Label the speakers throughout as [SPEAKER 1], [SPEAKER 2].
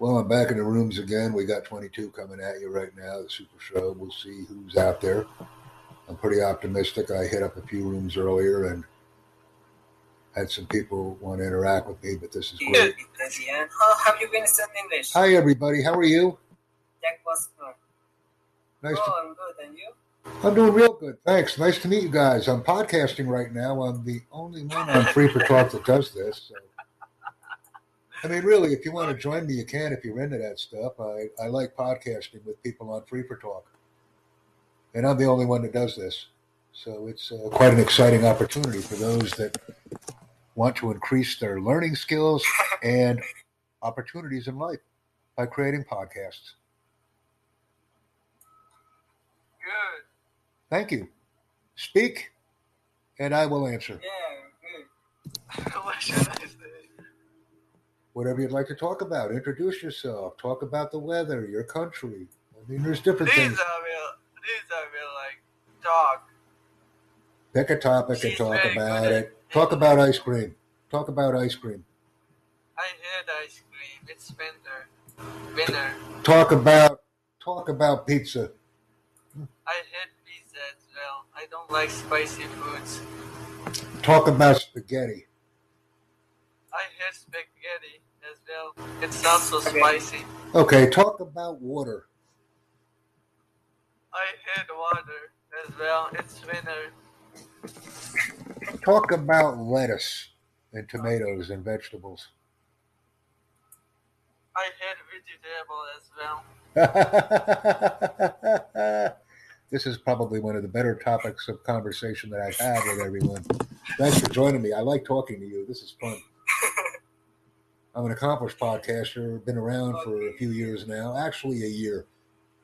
[SPEAKER 1] Well, I'm back in the rooms again. We got 22 coming at you right now, the Super Show. We'll see who's out there. I'm pretty optimistic. I hit up a few rooms earlier and had some people want to interact with me, but this is great.
[SPEAKER 2] Good, Brazilian. Eh? How have you been studying English?
[SPEAKER 1] Hi, everybody. How are you?
[SPEAKER 2] Jack Bosco.
[SPEAKER 1] Nice
[SPEAKER 2] oh,
[SPEAKER 1] to,
[SPEAKER 2] I'm good. And you?
[SPEAKER 1] I'm doing real good. Thanks. Nice to meet you guys. I'm podcasting right now. I'm the only one on Free for Talk that does this. So. I mean, really, if you want to join me, you can if you're into that stuff. I, I like podcasting with people on Free for Talk. And I'm the only one that does this. So it's uh, quite an exciting opportunity for those that want to increase their learning skills and opportunities in life by creating podcasts.
[SPEAKER 2] Good.
[SPEAKER 1] Thank you. Speak, and I will answer.
[SPEAKER 2] Yeah, good. what should I say?
[SPEAKER 1] Whatever you'd like to talk about, introduce yourself, talk about the weather, your country. I mean, there's different
[SPEAKER 2] These
[SPEAKER 1] things.
[SPEAKER 2] are real. These are real like talk.
[SPEAKER 1] Pick a topic and talk about it. Talk about ice cream. Talk about ice cream.
[SPEAKER 2] I hate ice cream. It's winter. Winter.
[SPEAKER 1] Talk about talk about pizza.
[SPEAKER 2] I hate pizza as well. I don't like spicy foods.
[SPEAKER 1] Talk about spaghetti.
[SPEAKER 2] I hate spaghetti as well. It's not so spicy.
[SPEAKER 1] Okay, talk about water.
[SPEAKER 2] I hate water as well. It's winter.
[SPEAKER 1] Talk about lettuce and tomatoes and vegetables.
[SPEAKER 2] I hate vegetable as well.
[SPEAKER 1] this is probably one of the better topics of conversation that I've had with everyone. Thanks for joining me. I like talking to you. This is fun. I'm an accomplished podcaster, been around for a few years now, actually a year.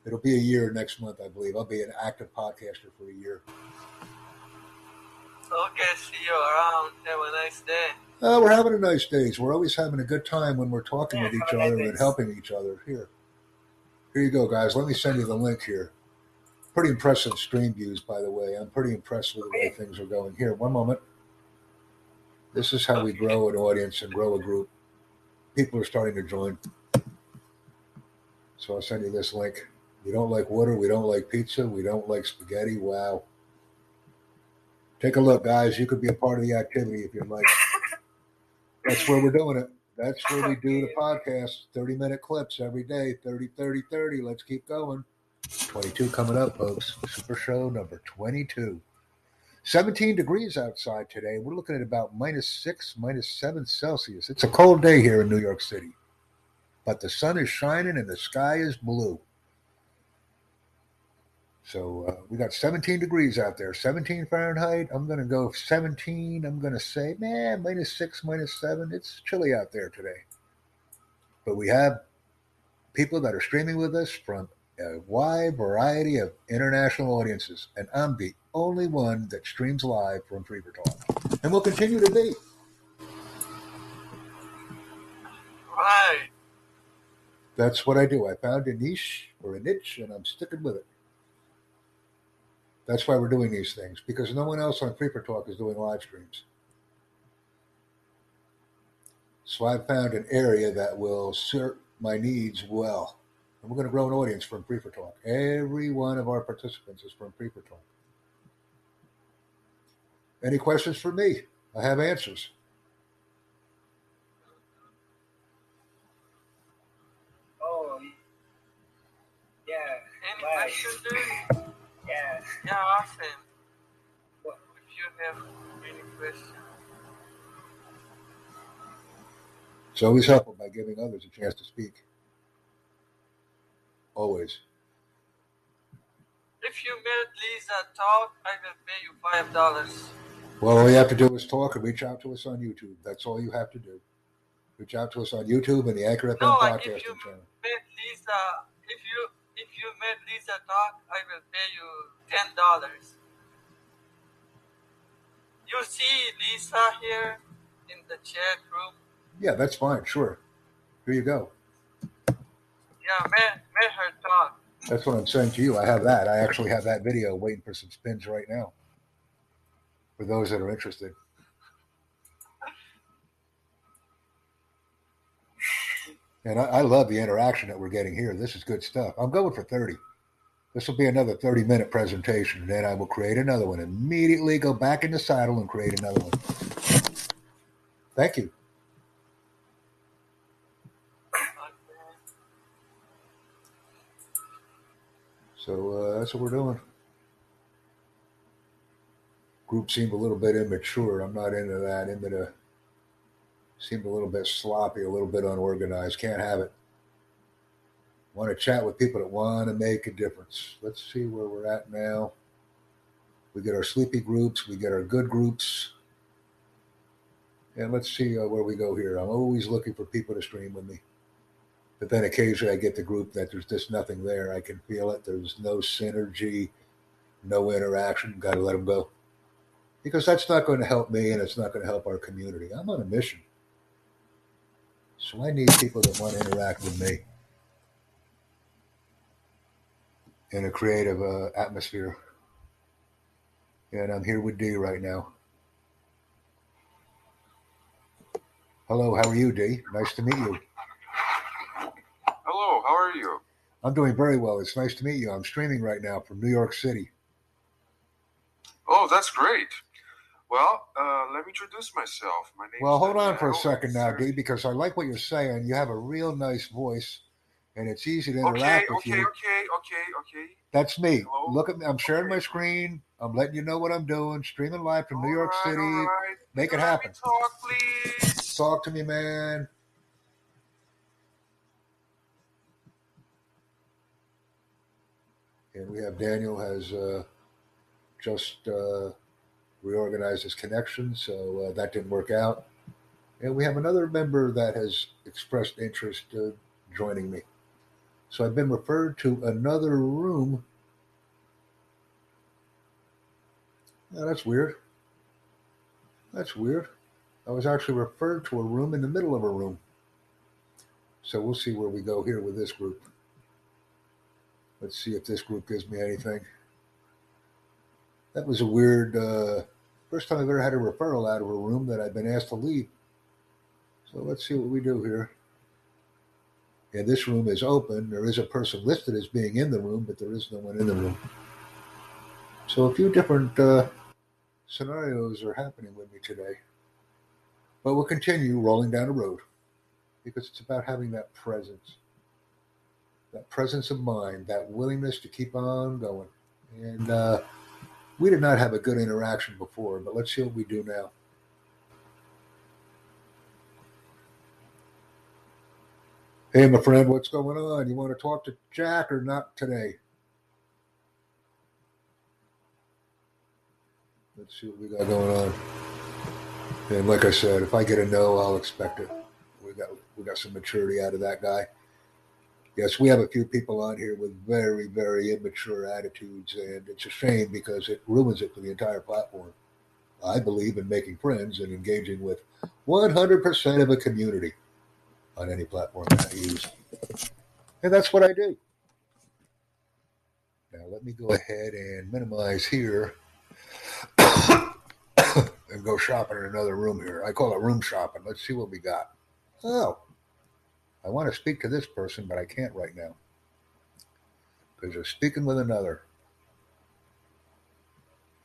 [SPEAKER 1] It'll be a year next month, I believe. I'll be an active podcaster for a year.
[SPEAKER 2] Okay, see you around. Have a nice day.
[SPEAKER 1] Uh, we're having a nice day. We're always having a good time when we're talking with each
[SPEAKER 2] have a nice
[SPEAKER 1] other and helping each other. Here, here you go, guys. Let me send you the link here. Pretty impressive stream views, by the way. I'm pretty impressed with the way things are going. Here, one moment. This is how we grow an audience and grow a group. People are starting to join. So I'll send you this link. We don't like water. We don't like pizza. We don't like spaghetti. Wow. Take a look, guys. You could be a part of the activity if you'd like. That's where we're doing it. That's where we do the podcast. 30 minute clips every day. 30, 30, 30. Let's keep going. 22 coming up, folks. Super show number 22. 17 degrees outside today. We're looking at about minus six, minus seven Celsius. It's a cold day here in New York City, but the sun is shining and the sky is blue. So uh, we got 17 degrees out there, 17 Fahrenheit. I'm going to go 17. I'm going to say, man, minus six, minus seven. It's chilly out there today. But we have people that are streaming with us from a wide variety of international audiences. And I'm the only one that streams live from for Talk. And will continue to be.
[SPEAKER 2] Right.
[SPEAKER 1] That's what I do. I found a niche or a niche and I'm sticking with it. That's why we're doing these things because no one else on Free for Talk is doing live streams. So I found an area that will serve my needs well. And we're going to grow an audience from Free for Talk. Every one of our participants is from Free for Talk. Any questions for me? I have answers.
[SPEAKER 2] Oh, yeah. Any
[SPEAKER 3] Bye.
[SPEAKER 2] question, dude?
[SPEAKER 3] Yeah.
[SPEAKER 2] Yeah, ask him. If you have any question.
[SPEAKER 1] It's always helpful by giving others a chance to speak. Always.
[SPEAKER 2] If you made Lisa talk, I will pay you five dollars.
[SPEAKER 1] Well, all you have to do is talk and reach out to us on YouTube. That's all you have to do. Reach out to us on YouTube and the Anchor FM
[SPEAKER 2] No, like if
[SPEAKER 1] podcasting
[SPEAKER 2] you
[SPEAKER 1] channel.
[SPEAKER 2] made Lisa, if you if you made Lisa talk, I will pay you ten dollars. You see Lisa here in the chat room.
[SPEAKER 1] Yeah, that's fine. Sure. Here you go.
[SPEAKER 2] Yeah, made, made her talk.
[SPEAKER 1] That's what I'm saying to you. I have that. I actually have that video waiting for some spins right now. For those that are interested. And I, I love the interaction that we're getting here. This is good stuff. I'm going for 30. This will be another 30 minute presentation. And then I will create another one. Immediately go back in the saddle and create another one. Thank you. So uh, that's what we're doing. Group seemed a little bit immature. I'm not into that. Into the seemed a little bit sloppy, a little bit unorganized. Can't have it. Want to chat with people that want to make a difference. Let's see where we're at now. We get our sleepy groups, we get our good groups. And let's see uh, where we go here. I'm always looking for people to stream with me. But then occasionally I get the group that there's just nothing there. I can feel it. There's no synergy, no interaction. Got to let them go. Because that's not going to help me and it's not going to help our community. I'm on a mission. So I need people that want to interact with me in a creative uh, atmosphere. And I'm here with D right now. Hello, how are you, D? Nice to meet you.
[SPEAKER 3] Are you?
[SPEAKER 1] I'm doing very well. It's nice to meet you. I'm streaming right now from New York City.
[SPEAKER 3] Oh, that's great. Well, uh, let me introduce myself. My name.
[SPEAKER 1] Well, hold on for a second now, D, because I like what you're saying. You have a real nice voice, and it's easy to interact
[SPEAKER 3] okay,
[SPEAKER 1] with
[SPEAKER 3] okay,
[SPEAKER 1] you.
[SPEAKER 3] Okay, okay, okay, okay.
[SPEAKER 1] That's me.
[SPEAKER 3] Hello?
[SPEAKER 1] Look at me. I'm sharing
[SPEAKER 3] Okay.
[SPEAKER 1] my screen. I'm letting you know what I'm doing. Streaming live from New York
[SPEAKER 3] All right,
[SPEAKER 1] City.
[SPEAKER 3] all right.
[SPEAKER 1] Make it happen.
[SPEAKER 3] Talk, please.
[SPEAKER 1] Talk to me, man. And we have Daniel has uh, just uh, reorganized his connection, so uh, that didn't work out. And we have another member that has expressed interest uh, joining me. So I've been referred to another room. Yeah, that's weird. That's weird. I was actually referred to a room in the middle of a room. So we'll see where we go here with this group. Let's see if this group gives me anything. That was a weird, uh, first time I've ever had a referral out of a room that I've been asked to leave. So let's see what we do here. And this room is open. There is a person listed as being in the room, but there is no one in the room. So a few different uh, scenarios are happening with me today. But we'll continue rolling down the road because it's about having that presence, that presence of mind, that willingness to keep on going. And uh, we did not have a good interaction before, but let's see what we do now. Hey, my friend, what's going on? You want to talk to Jack or not today? Let's see what we got going on. And like I said, if I get a no, I'll expect it. We got we got some maturity out of that guy. Yes, we have a few people on here with very, very immature attitudes, and it's a shame because it ruins it for the entire platform. I believe in making friends and engaging with 100% of a community on any platform that I use. And that's what I do. Now, let me go ahead and minimize here and go shopping in another room here. I call it room shopping. Let's see what we got. Oh, I want to speak to this person, but I can't right now because they're speaking with another.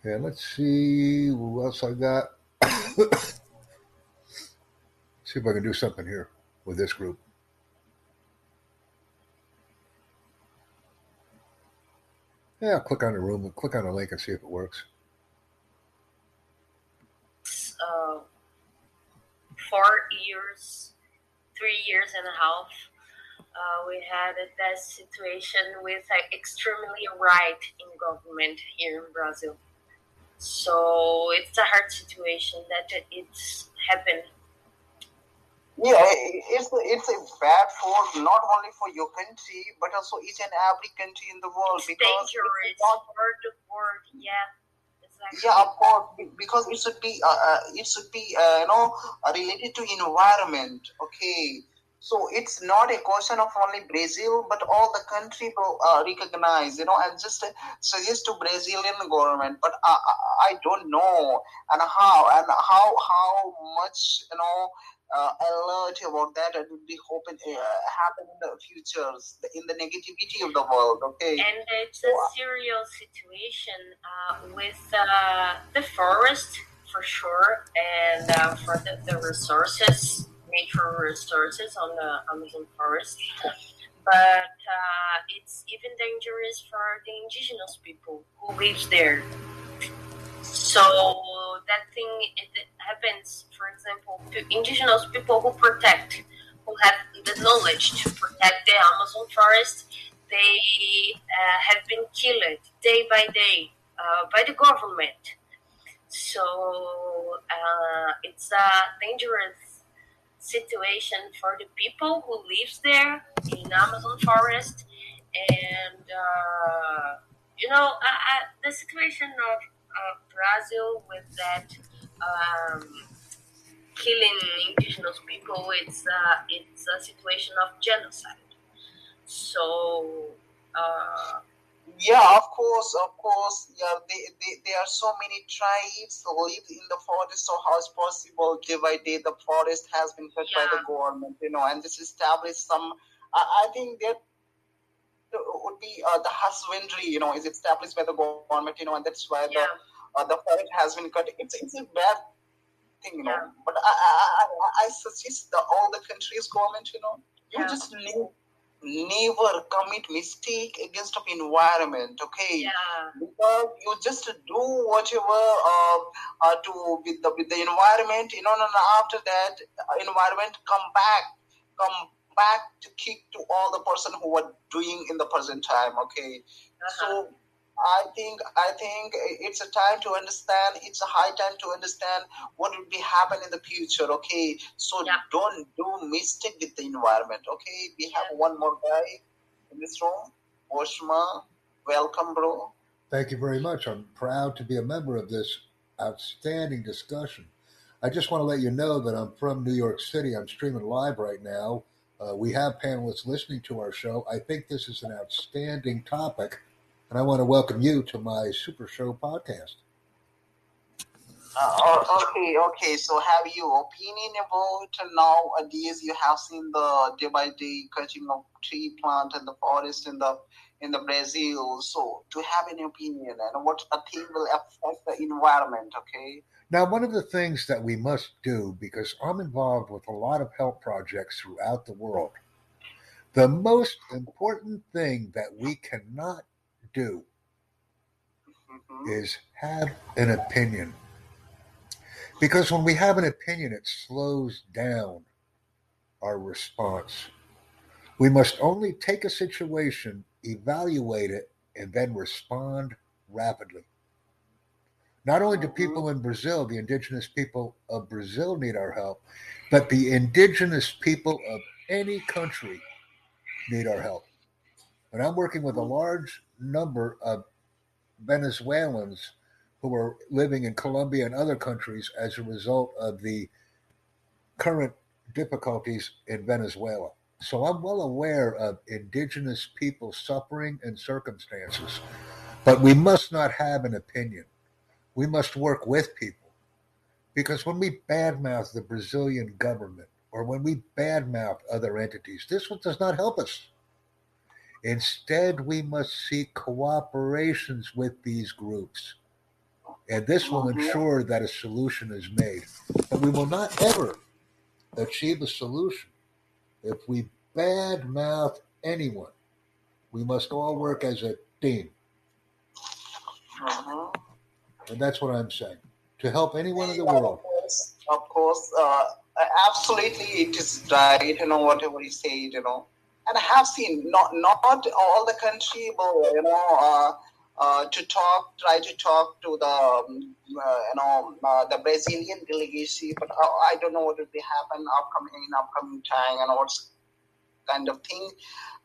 [SPEAKER 1] And let's see who else I got. see if I can do something here with this group. Yeah, I'll click on the room and click on the link and see if it works.
[SPEAKER 4] uh, four years, three years and a half, uh, we had that situation with an extremely right in government here in Brazil. So it's a hard situation that it's happened.
[SPEAKER 5] Yeah, it's it's a bad for not only for your country but also each and every country in the world
[SPEAKER 4] It's
[SPEAKER 5] because
[SPEAKER 4] dangerous
[SPEAKER 5] it's not
[SPEAKER 4] for the world. Yeah.
[SPEAKER 5] Yeah, of course, because it should be, uh, uh, it should be, uh, you know, uh, related to environment. Okay, so it's not a question of only Brazil, but all the country will uh, recognize, you know, and just uh, suggest to Brazilian government. But I, I, I don't know and how and how how much you know uh, alert about that and would be hoping uh, happen in the futures in the negativity of the world okay
[SPEAKER 4] And it's a serious situation uh, with uh, the forest for sure, and uh, for the, the resources, nature resources on the Amazon forest. But uh, it's even dangerous for the indigenous people who live there. So that thing it happens, for example, to indigenous people who protect, who have the knowledge to protect the Amazon forest. They uh, have been killed day by day uh, by the government. So uh, it's a dangerous situation for the people who lives there in Amazon forest, and uh, you know the situation of uh, Brazil with that um, killing indigenous people. It's uh, it's a situation of genocide. So. Uh,
[SPEAKER 5] yeah of course of course yeah they, they, there are so many tribes live in the forest so how is possible day by day the forest has been cut by the government you know and this established some i, I think that be uh, the husbandry you know is established by the government you know and that's why
[SPEAKER 4] yeah.
[SPEAKER 5] the uh, the forest has been cut it's, it's a bad thing you know
[SPEAKER 4] Yeah.
[SPEAKER 5] but I, I, I, I suggest the all the countries government you know you
[SPEAKER 4] Yeah.
[SPEAKER 5] just ne- never commit mistake against of environment okay
[SPEAKER 4] Yeah.
[SPEAKER 5] because you just do whatever uh, uh, to with the with the environment you know and after that uh, environment come back come back to kick to all the person who are doing in the present time okay
[SPEAKER 4] Uh-huh.
[SPEAKER 5] so i think i think it's a time to understand it's a high time to understand what will be happen in the future okay so
[SPEAKER 4] Yeah.
[SPEAKER 5] don't do mistake with the environment okay we have
[SPEAKER 4] Yeah.
[SPEAKER 5] one more guy in this room oshma welcome bro
[SPEAKER 1] Thank you very much. I'm proud to be a member of this outstanding discussion. I just want to let you know that I'm from New York City. I'm streaming live right now. Uh, we have panelists listening to our show. I think this is an outstanding topic, and I want to welcome you to my Super Show podcast.
[SPEAKER 5] Uh, okay, okay. So, have you opinion about now nowadays? You have seen the day by day cutting of tree plant and the forest in the in the Brazil. So, to have an opinion and what the thing will affect the environment? Okay.
[SPEAKER 1] Now, one of the things that we must do, because I'm involved with a lot of help projects throughout the world, the most important thing that we cannot do
[SPEAKER 5] Mhm.
[SPEAKER 1] is have an opinion. Because when we have an opinion, it slows down our response. We must only take a situation, evaluate it, and then respond rapidly. Not only do people in Brazil, the indigenous people of Brazil, need our help, but the indigenous people of any country need our help. And I'm working with a large number of Venezuelans who are living in Colombia and other countries as a result of the current difficulties in Venezuela. So I'm well aware of indigenous people suffering and circumstances, but we must not have an opinion. We must work with people. Because when we badmouth the Brazilian government or when we badmouth other entities, this does not help us. Instead, we must seek cooperations with these groups. And this will ensure that a solution is made. But we will not ever achieve a solution if we badmouth anyone. We must all work as a team.
[SPEAKER 5] Mhm.
[SPEAKER 1] And that's what I'm saying. To help anyone in the world.
[SPEAKER 5] of course, uh, absolutely, it is right. You know whatever you say, you know, and I have seen not not all the country will you know uh, uh, to talk, try to talk to the um, uh, you know uh, the Brazilian delegation, but I, I don't know what will be happen upcoming in upcoming time and what's kind of thing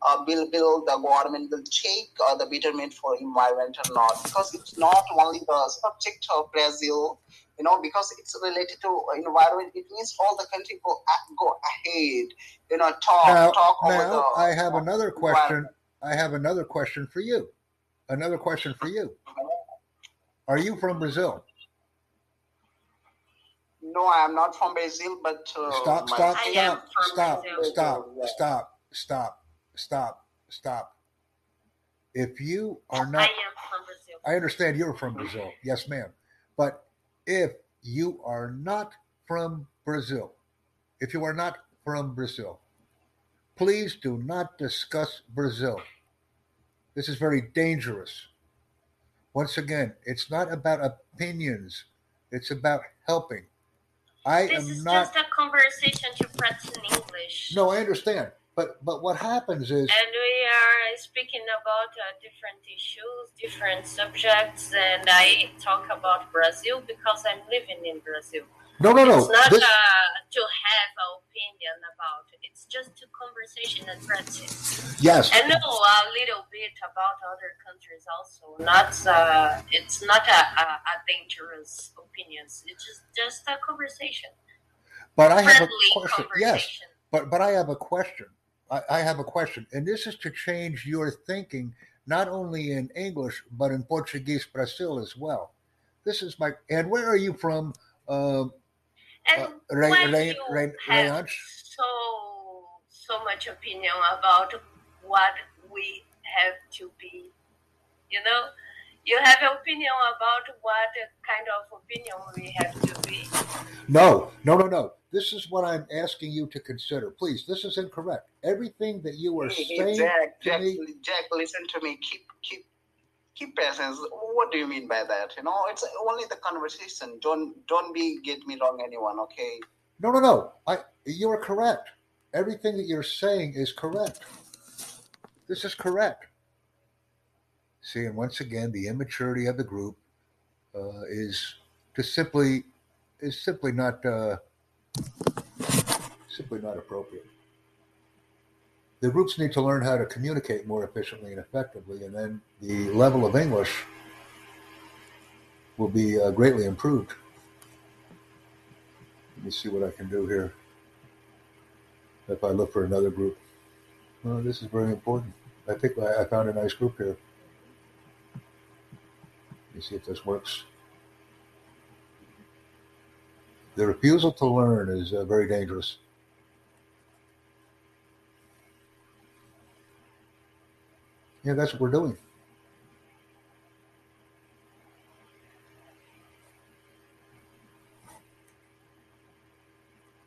[SPEAKER 5] uh, will will the government will take uh, the betterment for environment or not because it's not only the subject of Brazil you know because it's related to environment it means all the country go go ahead you know talk
[SPEAKER 1] Now,
[SPEAKER 5] talk over
[SPEAKER 1] now
[SPEAKER 5] the
[SPEAKER 1] I have another question. I have another question for you. Another question for you. Are you from Brazil?
[SPEAKER 5] No, I am not from Brazil, but uh,
[SPEAKER 1] Stop, stop,
[SPEAKER 4] I am
[SPEAKER 1] stop,
[SPEAKER 4] from
[SPEAKER 1] stop,
[SPEAKER 4] Brazil.
[SPEAKER 1] stop, stop, stop, stop, stop. If you are not, I
[SPEAKER 4] am from Brazil.
[SPEAKER 1] I understand you're from Brazil. Yes, ma'am. But if you are not from Brazil, if you are not from Brazil, please do not discuss Brazil. This is very dangerous. Once again, it's not about opinions, it's about helping. I
[SPEAKER 4] This
[SPEAKER 1] am
[SPEAKER 4] is
[SPEAKER 1] not.
[SPEAKER 4] just a conversation to practice in English.
[SPEAKER 1] No, I understand. But but what happens is
[SPEAKER 4] And we are speaking about uh, different issues, different subjects, and I talk about Brazil because I'm living in Brazil.
[SPEAKER 1] No no no.
[SPEAKER 4] It's not
[SPEAKER 1] This,
[SPEAKER 4] uh, to have an opinion about it. It's just to conversation and practice.
[SPEAKER 1] yes,
[SPEAKER 4] I know a little bit about other countries also. Not uh, it's not a, a, a dangerous opinions. It's just just a conversation,
[SPEAKER 1] but I have
[SPEAKER 4] friendly
[SPEAKER 1] a question. Yes, but but I have a question. I, I have a question, and this is to change your thinking not only in English but in Portuguese Brazil as well. This is my and where are you from? Um,
[SPEAKER 4] And
[SPEAKER 1] uh, Ray,
[SPEAKER 4] when
[SPEAKER 1] Ray,
[SPEAKER 4] you
[SPEAKER 1] Ray,
[SPEAKER 4] have
[SPEAKER 1] Rayanch?
[SPEAKER 4] so so much opinion about what we have to be, you know, you have an opinion about what kind of opinion we have to be.
[SPEAKER 1] No, no, no, no. This is what I'm asking you to consider. Please, this is incorrect. Everything that you are
[SPEAKER 5] Hey, hey,
[SPEAKER 1] saying
[SPEAKER 5] Jack,
[SPEAKER 1] to
[SPEAKER 5] Jack,
[SPEAKER 1] me,
[SPEAKER 5] Jack, listen to me. Keep, keep, keep patience. What do you mean by that? You know, it's only the conversation. Don't, don't be get me wrong, anyone. Okay.
[SPEAKER 1] no, no, no. I, you are correct. Everything that you're saying is correct. This is correct. See, and once again, the immaturity of the group uh, is to simply is simply not uh, simply not appropriate. The groups need to learn how to communicate more efficiently and effectively, and then the level of English will be uh, greatly improved. Let me see what I can do here. If I look for another group, well, this is very important. I think I, I found a nice group here. Let me see if this works. The refusal to learn is uh, very dangerous. That's what we're doing.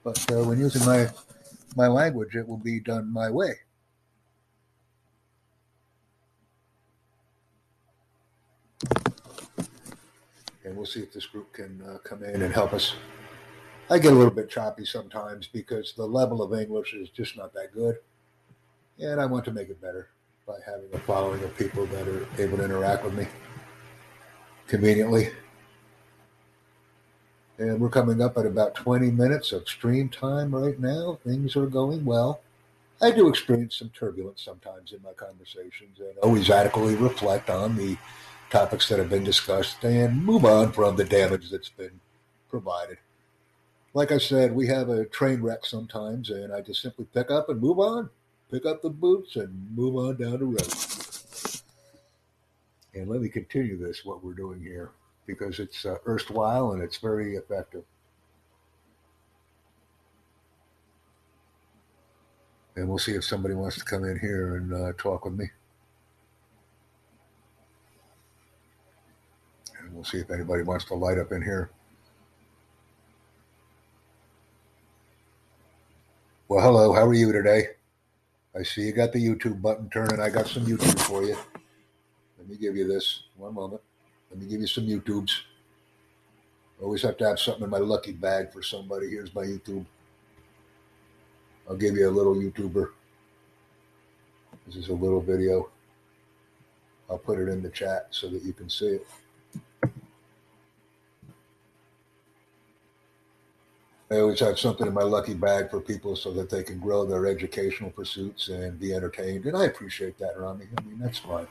[SPEAKER 1] But uh, when using my my language, it will be done my way. And we'll see if this group can uh, come in and help us. I get a little bit choppy sometimes because the level of English is just not that good. And I want to make it better by having a following of people that are able to interact with me conveniently. And we're coming up at about 20 minutes of stream time right now. Things are going well. I do experience some turbulence sometimes in my conversations and always adequately reflect on the topics that have been discussed and move on from the damage that's been provided. Like I said, we have a train wreck sometimes, and I just simply pick up and move on, pick up the boots and move on down the road. And let me continue this, what we're doing here, because it's uh, erstwhile and it's very effective. And we'll see if somebody wants to come in here and uh, talk with me. And we'll see if anybody wants to light up in here. Well, hello. How are you today? I see you got the YouTube button turning. I got some YouTube for you. Let me give you this. One moment. Let me give you some YouTubes. Always have to have something in my lucky bag for somebody. Here's my YouTube. I'll give you a little YouTuber. This is a little video. I'll put it in the chat so that you can see it. I always have something in my lucky bag for people so that they can grow their educational pursuits and be entertained. And I appreciate that, Rami. I mean, that's fine.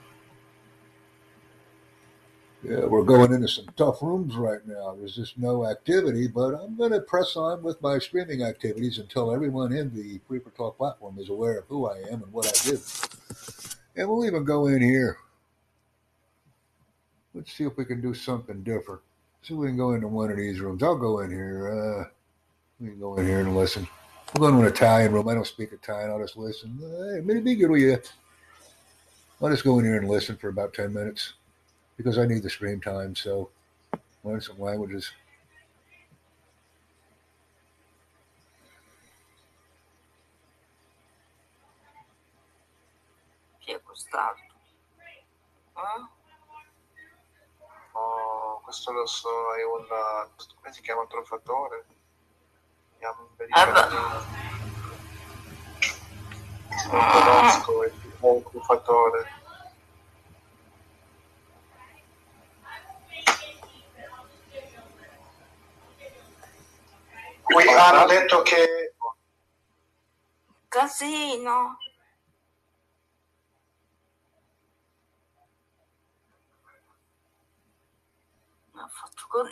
[SPEAKER 1] Yeah, we're going into some tough rooms right now. There's just no activity, but I'm going to press on with my streaming activities until everyone in the for Talk platform is aware of who I am and what I do. And we'll even go in here. Let's see if we can do something different. See if we can go into one of these rooms. I'll go in here. Uh, we can go in here and listen. We'll go into an Italian room. I don't speak Italian. I'll just listen. Hey, maybe good with you. I'll just go in here and listen for about 10 minutes because I need the screen time. So learn some languages.
[SPEAKER 6] Eh?
[SPEAKER 3] Oh, questo lo so, è un... come si chiama? Truffatore? andiamo
[SPEAKER 6] in pericolo.
[SPEAKER 3] Sono conosco, il più buon truffatore.
[SPEAKER 5] Qui hanno detto che...
[SPEAKER 6] Casino.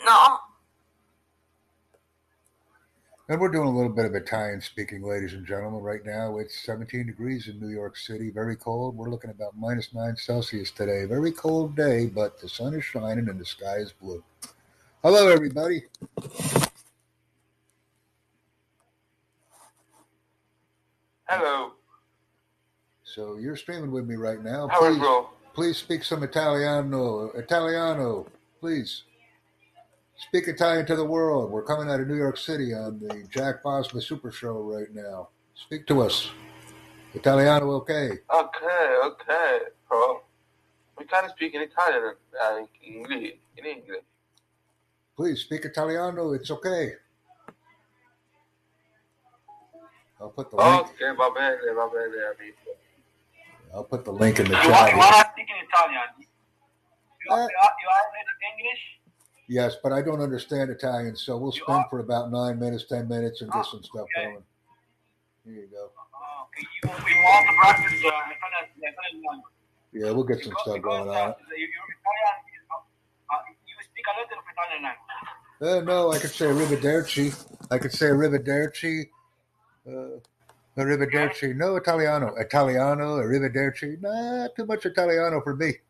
[SPEAKER 6] No,
[SPEAKER 1] And we're doing a little bit of Italian speaking, ladies and gentlemen. Right now, it's 17 degrees in New York City, very cold. We're looking about minus nine Celsius today. Very cold day, but the sun is shining and the sky is blue. Hello, everybody.
[SPEAKER 3] Hello.
[SPEAKER 1] So you're streaming with me right now. Please,
[SPEAKER 3] bro?
[SPEAKER 1] please speak some Italiano. Italiano, please. Speak Italian to the world. We're coming out of New York City on the Jack Bosma Super Show right now. Speak to us. Italiano, okay.
[SPEAKER 3] Okay, okay, bro. We can't speak in Italian, uh, in English, in English.
[SPEAKER 1] Please speak Italiano. It's okay. I'll put the link.
[SPEAKER 3] Ok, va bene, va bene, amico.
[SPEAKER 1] I'll put the link in the
[SPEAKER 7] You
[SPEAKER 1] chat.
[SPEAKER 7] you want to speak in Italian? You,
[SPEAKER 1] Uh,
[SPEAKER 7] are, you are you are native English?
[SPEAKER 1] Yes, but I don't understand Italian, so we'll
[SPEAKER 7] You
[SPEAKER 1] spend
[SPEAKER 7] are-
[SPEAKER 1] for about nine minutes, ten minutes, and get
[SPEAKER 7] Oh,
[SPEAKER 1] some stuff
[SPEAKER 7] okay.
[SPEAKER 1] going. Here you go.
[SPEAKER 7] Oh, okay, you, you want to practice uh, Italian, Italian language?
[SPEAKER 1] Yeah, we'll get some
[SPEAKER 7] Because,
[SPEAKER 1] stuff
[SPEAKER 7] because
[SPEAKER 1] going on.
[SPEAKER 7] you, you uh, uh, you speak a little Italian language.
[SPEAKER 1] Uh, no, I could say arrivederci. I could say arrivederci. Uh, arrivederci. No Italiano. Italiano, arrivederci. Nah, too much Italiano for me.
[SPEAKER 7] Okay.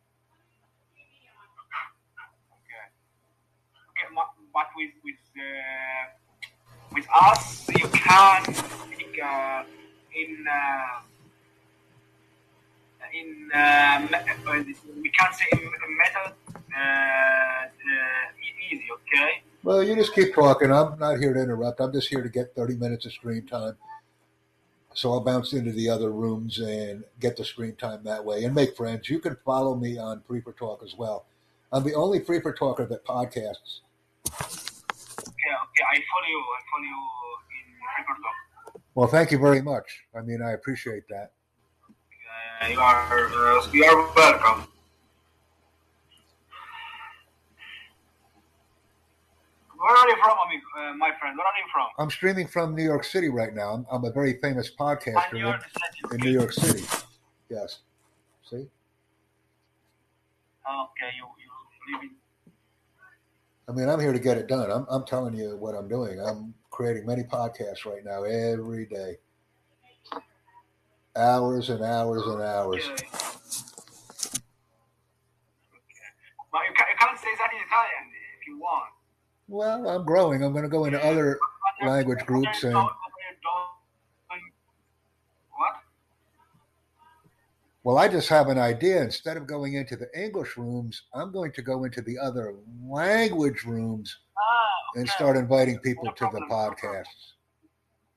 [SPEAKER 7] Okay, ma- but with with uh, with us, you can uh, in uh, in uh, uh, we can't say in method uh, easy. Okay.
[SPEAKER 1] Well, you just keep talking. I'm not here to interrupt. I'm just here to get 30 minutes of screen time. So I'll bounce into the other rooms and get the screen time that way and make friends. You can follow me on Free for Talk as well. I'm the only Free for Talker that podcasts.
[SPEAKER 7] Okay. Okay. I follow you. I follow you in Free for Talk.
[SPEAKER 1] Well, thank you very much. I mean, I appreciate that.
[SPEAKER 7] Uh, you are uh, you are welcome. Where are you from, uh, my friend? Where are you from?
[SPEAKER 1] I'm streaming from New York City right now. I'm, I'm a very famous podcaster in, in New York City. Yes. See?
[SPEAKER 7] Okay, you you live in.
[SPEAKER 1] I mean, I'm here to get it done. I'm, I'm telling you what I'm doing. I'm creating many podcasts right now every day. Hours and hours and hours.
[SPEAKER 7] Okay. You, can, you can't say that in Italian if you want.
[SPEAKER 1] Well, I'm growing. I'm going to go into other language groups and
[SPEAKER 7] What?
[SPEAKER 1] Well, I just have an idea. Instead of going into the English rooms, I'm going to go into the other language rooms
[SPEAKER 7] Ah,
[SPEAKER 1] and start inviting people
[SPEAKER 7] No
[SPEAKER 1] to the podcasts.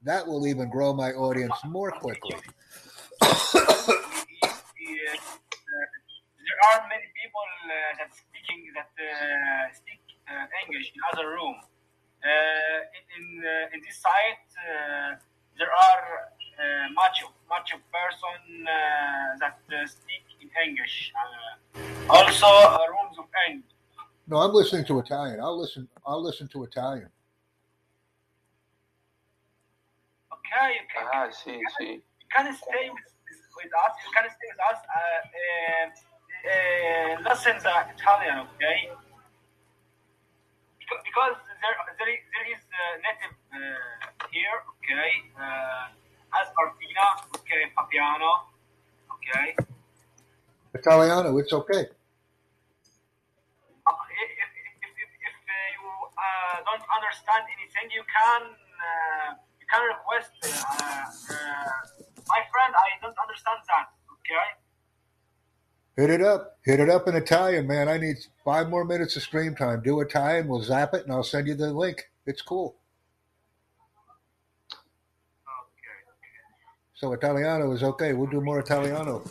[SPEAKER 1] That will even grow my audience more quickly.
[SPEAKER 7] There are many people uh, that speaking that uh, speak uh, English in other room. Uh, in in, uh, in this site, uh, there are uh, much much of person uh, that uh, speak in English. Uh, also, uh, rooms of English.
[SPEAKER 1] No, I'm listening to Italian. I'll listen. I'll listen to Italian.
[SPEAKER 7] Okay, you can,
[SPEAKER 3] Ah, sì, sì.
[SPEAKER 7] you can stay with, with us. You can stay with us. Uh, uh, uh, listen the Italian, okay? Because, because there, there is, there is uh, native uh, here, okay? Uh, as Martina, okay, Papiano, okay?
[SPEAKER 1] Italiano, it's okay.
[SPEAKER 7] Uh, if, if, if, if, uh, you think you can uh, you can request. Uh, uh, my friend, I don't understand that. Okay.
[SPEAKER 1] Hit it up. Hit it up in Italian, man. I need five more minutes of screen time. Do Italian, we'll zap it, and I'll send you the link. It's cool. So Italiano is okay. We'll do more Italiano.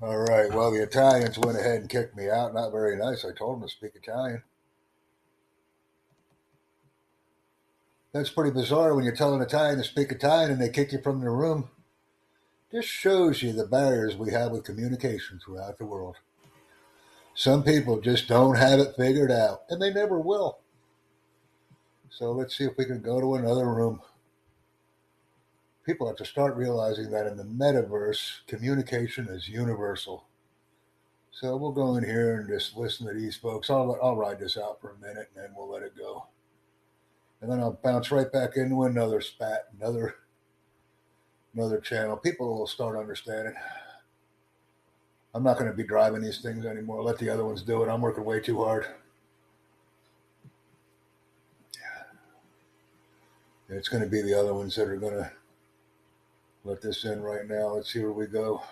[SPEAKER 1] All right. Well, the Italians went ahead and kicked me out. Not very nice. I told them to speak Italian. That's pretty bizarre when you tell an Italian to speak Italian and they kick you from the room. This shows you the barriers we have with communication throughout the world. Some people just don't have it figured out, and they never will. So let's see if we can go to another room. People have to start realizing that in the metaverse, communication is universal. So we'll go in here and just listen to these folks. I'll, I'll ride this out for a minute and then we'll let it go. And then I'll bounce right back into another spat, another another channel. People will start understanding. I'm not going to be driving these things anymore. Let the other ones do it. I'm working way too hard. It's going to be the other ones that are going to let this in right now. Let's see where we go.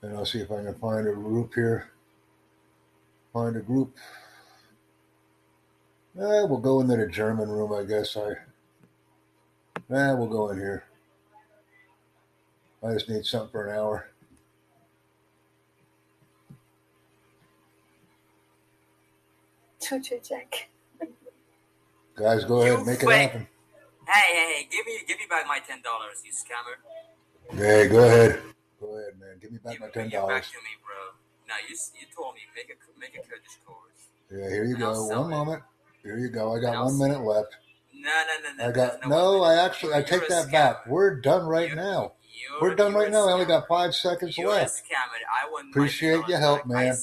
[SPEAKER 1] And I'll see if I can find a group here. Find a group. Eh, we'll go into the German room, I guess. I. Eh, we'll go in here. I just need something for an hour.
[SPEAKER 6] You, Jack?
[SPEAKER 1] Guys, go ahead,
[SPEAKER 8] You
[SPEAKER 1] make it happen.
[SPEAKER 8] Hey, hey, hey, give me give me back my ten dollars, you scammer.
[SPEAKER 1] Hey, go ahead. Go ahead, man. Give me back
[SPEAKER 8] Give,
[SPEAKER 1] my
[SPEAKER 8] give
[SPEAKER 1] ten dollars.
[SPEAKER 8] to me, bro. Now you you told me make a make a Kurdish course.
[SPEAKER 1] Yeah, here you
[SPEAKER 8] And
[SPEAKER 1] go. One
[SPEAKER 8] it.
[SPEAKER 1] moment. Here you go. I got
[SPEAKER 8] And
[SPEAKER 1] one minute left.
[SPEAKER 8] No, No, no, no, no.
[SPEAKER 1] I got
[SPEAKER 8] there's
[SPEAKER 1] no. I actually I take that back. We're done right
[SPEAKER 8] You're-
[SPEAKER 1] now.
[SPEAKER 8] You're,
[SPEAKER 1] We're done right now. I only got five seconds
[SPEAKER 8] You're
[SPEAKER 1] left.
[SPEAKER 8] a scammer. I want my
[SPEAKER 1] Appreciate your help,
[SPEAKER 8] back.
[SPEAKER 1] Man.